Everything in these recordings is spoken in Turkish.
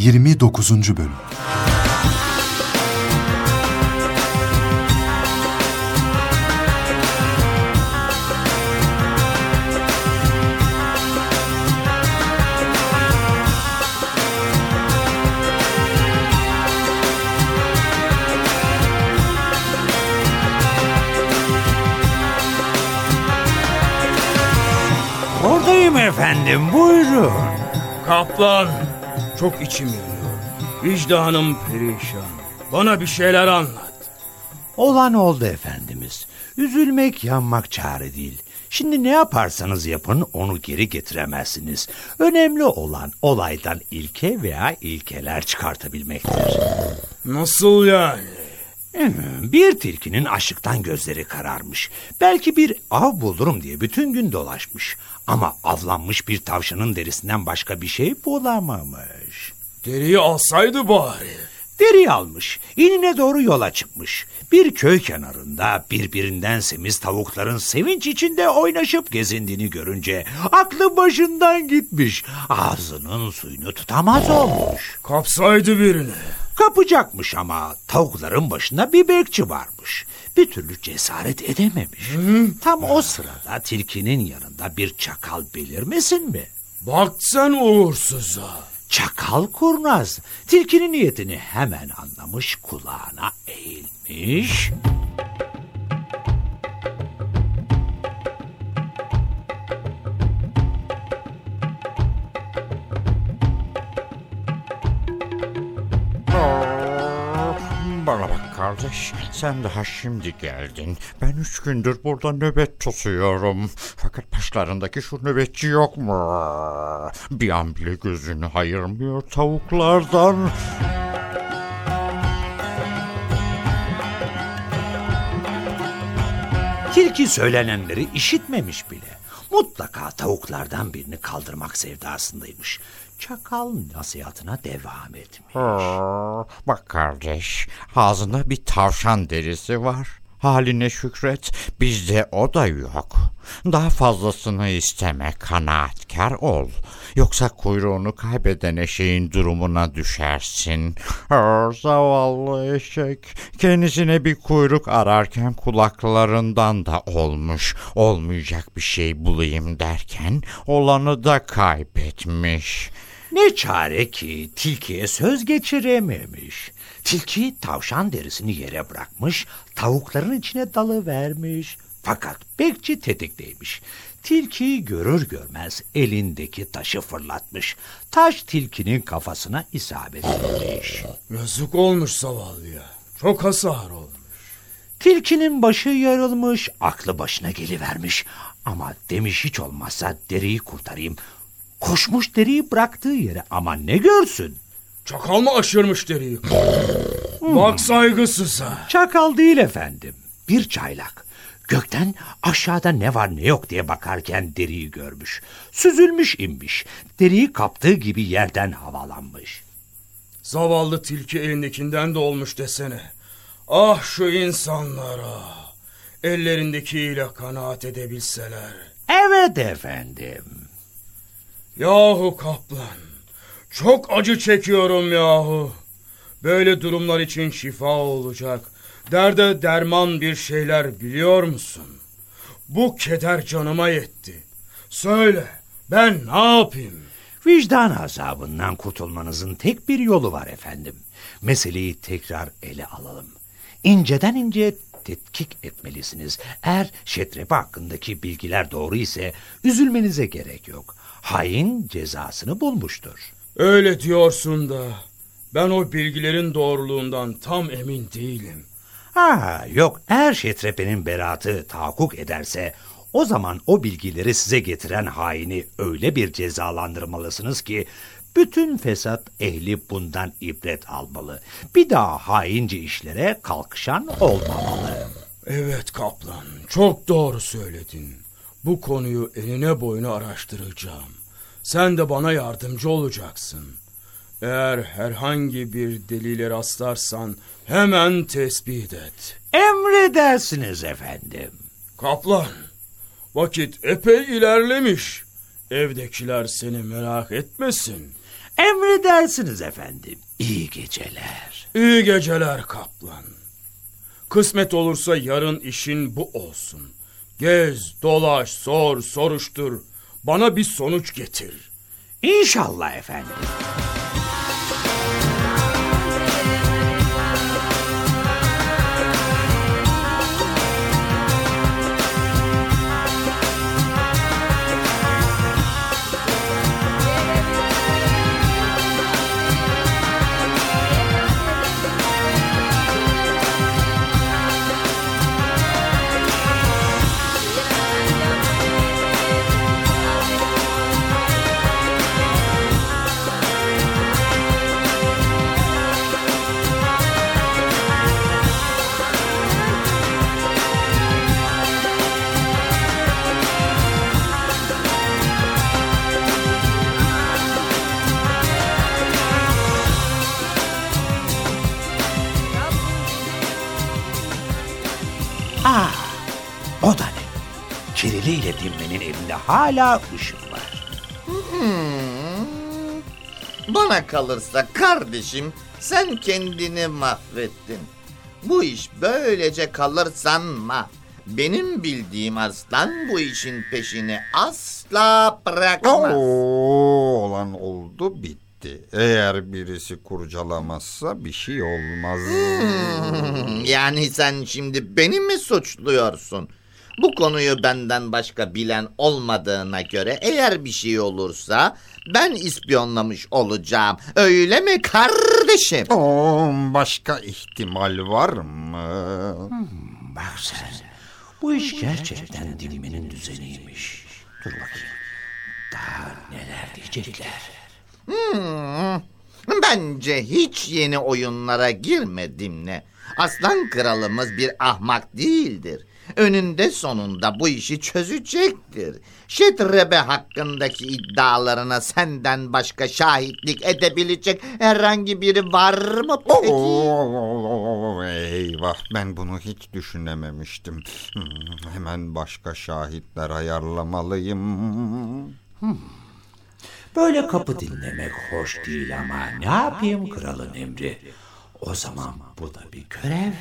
29. Bölüm Oradayım efendim buyurun. Kaplan, çok içim yanıyor. Vicdanım perişan. Bana bir şeyler anlat. Olan oldu efendimiz. Üzülmek yanmak çare değil. Şimdi ne yaparsanız yapın onu geri getiremezsiniz. Önemli olan olaydan ilke veya ilkeler çıkartabilmektir. Nasıl yani? Bir tilkinin açlıktan gözleri kararmış. Belki bir av bulurum diye bütün gün dolaşmış. Ama avlanmış bir tavşanın derisinden başka bir şey bulamamış. Deriyi alsaydı bari. Deri almış, inine doğru yola çıkmış. Bir köy kenarında birbirinden semiz tavukların sevinç içinde oynaşıp gezindiğini görünce aklı başından gitmiş. Ağzının suyunu tutamaz olmuş. Kapsaydı birini. Kapacakmış ama tavukların başında bir bekçi varmış. Bir türlü cesaret edememiş. Tam o sırada tilkinin yanında bir çakal belirmesin mi? Bak sen uğursuza. Çakal kurnaz tilkinin niyetini hemen anlamış kulağına eğilmiş. Kardeş, sen daha şimdi geldin. Ben üç gündür burada nöbet tutuyorum. Fakat başlarındaki şu nöbetçi yok mu? Bir an bile gözünü ayırmıyor tavuklardan. Tilki söylenenleri işitmemiş bile. Mutlaka tavuklardan birini kaldırmak sevdasındaymış. Çakal nasihatına devam etmiş. Aa, bak kardeş, ağzında bir tavşan derisi var. Haline şükret, bizde o da yok. Daha fazlasını isteme, kanaatkar ol. Yoksa kuyruğunu kaybeden eşeğin durumuna düşersin. Aa, zavallı eşek, kendisine bir kuyruk ararken kulaklarından da olmuş. Olmayacak bir şey bulayım derken olanı da kaybetmiş. Ne çare ki tilkiye söz geçirememiş. Tilki tavşan derisini yere bırakmış, tavukların içine dalı vermiş. Fakat bekçi tetikteymiş. Tilkiyi görür görmez elindeki taşı fırlatmış. Taş tilkinin kafasına isabet etmiş. Yazık olmuş zavallıya. Çok hasar olmuş. Tilkinin başı yarılmış, aklı başına gelivermiş. Ama demiş hiç olmazsa deriyi kurtarayım. Koşmuş deriyi bıraktığı yere ama ne görsün? Çakal mı aşırmış deriyi? Bak saygısıza. Çakal değil efendim. Bir çaylak. Gökten aşağıda ne var ne yok diye bakarken deriyi görmüş. Süzülmüş inmiş. Deriyi kaptığı gibi yerden havalanmış. Zavallı tilki elindekinden de olmuş desene. Ah şu insanlara. Ellerindekiyle kanaat edebilseler. Evet efendim. Yahu kaplan. Çok acı çekiyorum yahu. Böyle durumlar için şifa olacak. Derde derman bir şeyler biliyor musun? Bu keder canıma yetti. Söyle ben ne yapayım? Vicdan azabından kurtulmanızın tek bir yolu var efendim. Meseleyi tekrar ele alalım. İnceden ince tetkik etmelisiniz. Eğer şetrepe hakkındaki bilgiler doğru ise üzülmenize gerek yok. Hain cezasını bulmuştur. Öyle diyorsun da ben o bilgilerin doğruluğundan tam emin değilim. Ha yok eğer şetrepenin beraatı tahakkuk ederse o zaman o bilgileri size getiren haini öyle bir cezalandırmalısınız ki bütün fesat ehli bundan ibret almalı. Bir daha haince işlere kalkışan olmamalı. Evet kaplan çok doğru söyledin. Bu konuyu eline boyuna araştıracağım. Sen de bana yardımcı olacaksın. Eğer herhangi bir delile rastlarsan hemen tespit et. Emredersiniz efendim. Kaplan, vakit epey ilerlemiş. Evdekiler seni merak etmesin. Emredersiniz efendim. İyi geceler. İyi geceler kaplan. Kısmet olursa yarın işin bu olsun. Gez, dolaş, sor, soruştur. Bana bir sonuç getir. İnşallah efendim. İle Dimme'nin evinde hala ışık var. Bana kalırsa kardeşim sen kendini mahvettin. Bu iş böylece kalır sanma. Benim bildiğim aslan bu işin peşini asla bırakmaz. Oo, olan oldu bitti. Eğer birisi kurcalamazsa bir şey olmaz. Hmm, Yani sen şimdi beni mi suçluyorsun? Bu konuyu benden başka bilen olmadığına göre eğer bir şey olursa ben ispiyonlamış olacağım. Öyle mi kardeşim? Oo, başka ihtimal var mı? Bak sen, bu iş gerçekten Dimme'nin düzeniymiş. Dur bakayım. Daha neler diyecekler. Hmm, bence hiç yeni oyunlara girmedim ne. Aslan kralımız bir ahmak değildir. Önünde sonunda bu işi çözecektir. Şetrebe hakkındaki iddialarına senden başka şahitlik edebilecek herhangi biri var mı peki? Oo, eyvah ben bunu hiç düşünememiştim. Hmm, Hemen başka şahitler ayarlamalıyım. Böyle kapı dinlemek hoş değil ama ne yapayım kralın emri. O zaman bu da bir görev.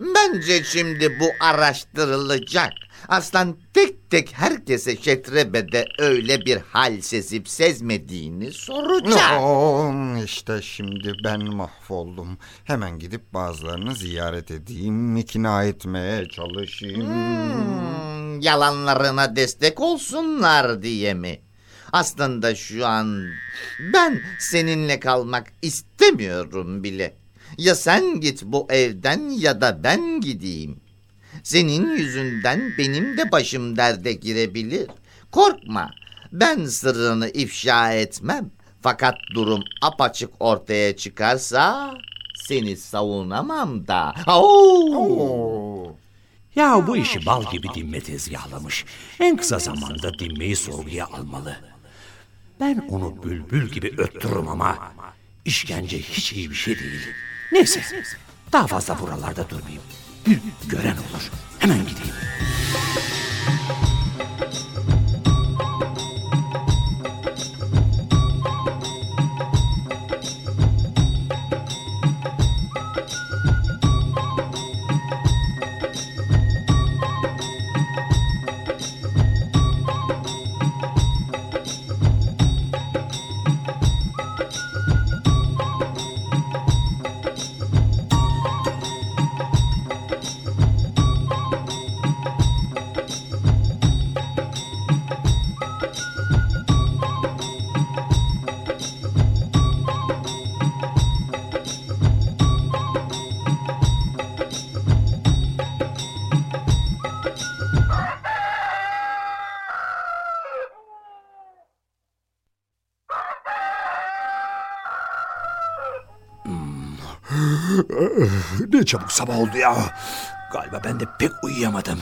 Bence şimdi bu araştırılacak. Aslan tek tek herkese Şetrebe'de öyle bir hal sezip sezmediğini soracak. Oo, işte şimdi ben mahvoldum. Hemen gidip bazılarını ziyaret edeyim, ikna etmeye çalışayım. Hmm, yalanlarına destek olsunlar diye mi? Aslında şu an ben seninle kalmak istemiyorum bile. Ya sen git bu evden ya da ben gideyim. Senin yüzünden benim de başım derde girebilir. Korkma. Ben sırrını ifşa etmem. Fakat durum apaçık ortaya çıkarsa seni savunamam da. Oo! Ya bu işi bal gibi Dimme tezgahlamış. En kısa zamanda Dimme'yi sorguya almalı. Ben onu bülbül gibi öttürürüm ama işkence hiç iyi bir şey değil. Neyse daha fazla buralarda durmayayım. Bir gören olur. Hemen gideyim. Ne çabuk sabah oldu ya. Galiba ben de pek uyuyamadım.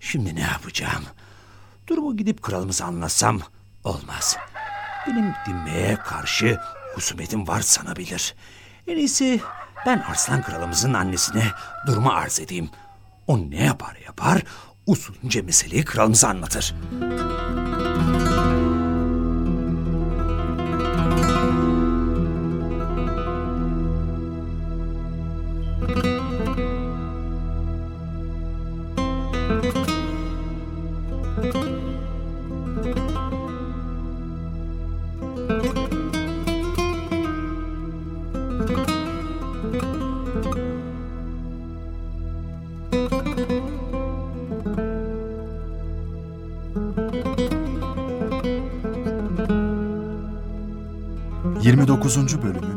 Şimdi ne yapacağım? Durumu gidip kralımıza anlatsam olmaz. Benim dinmeye karşı husumetim var sanabilir. En iyisi ben Arslan kralımızın annesine durumu arz edeyim. O ne yapar yapar usulünce meseleyi kralımıza anlatır. 29. bölümü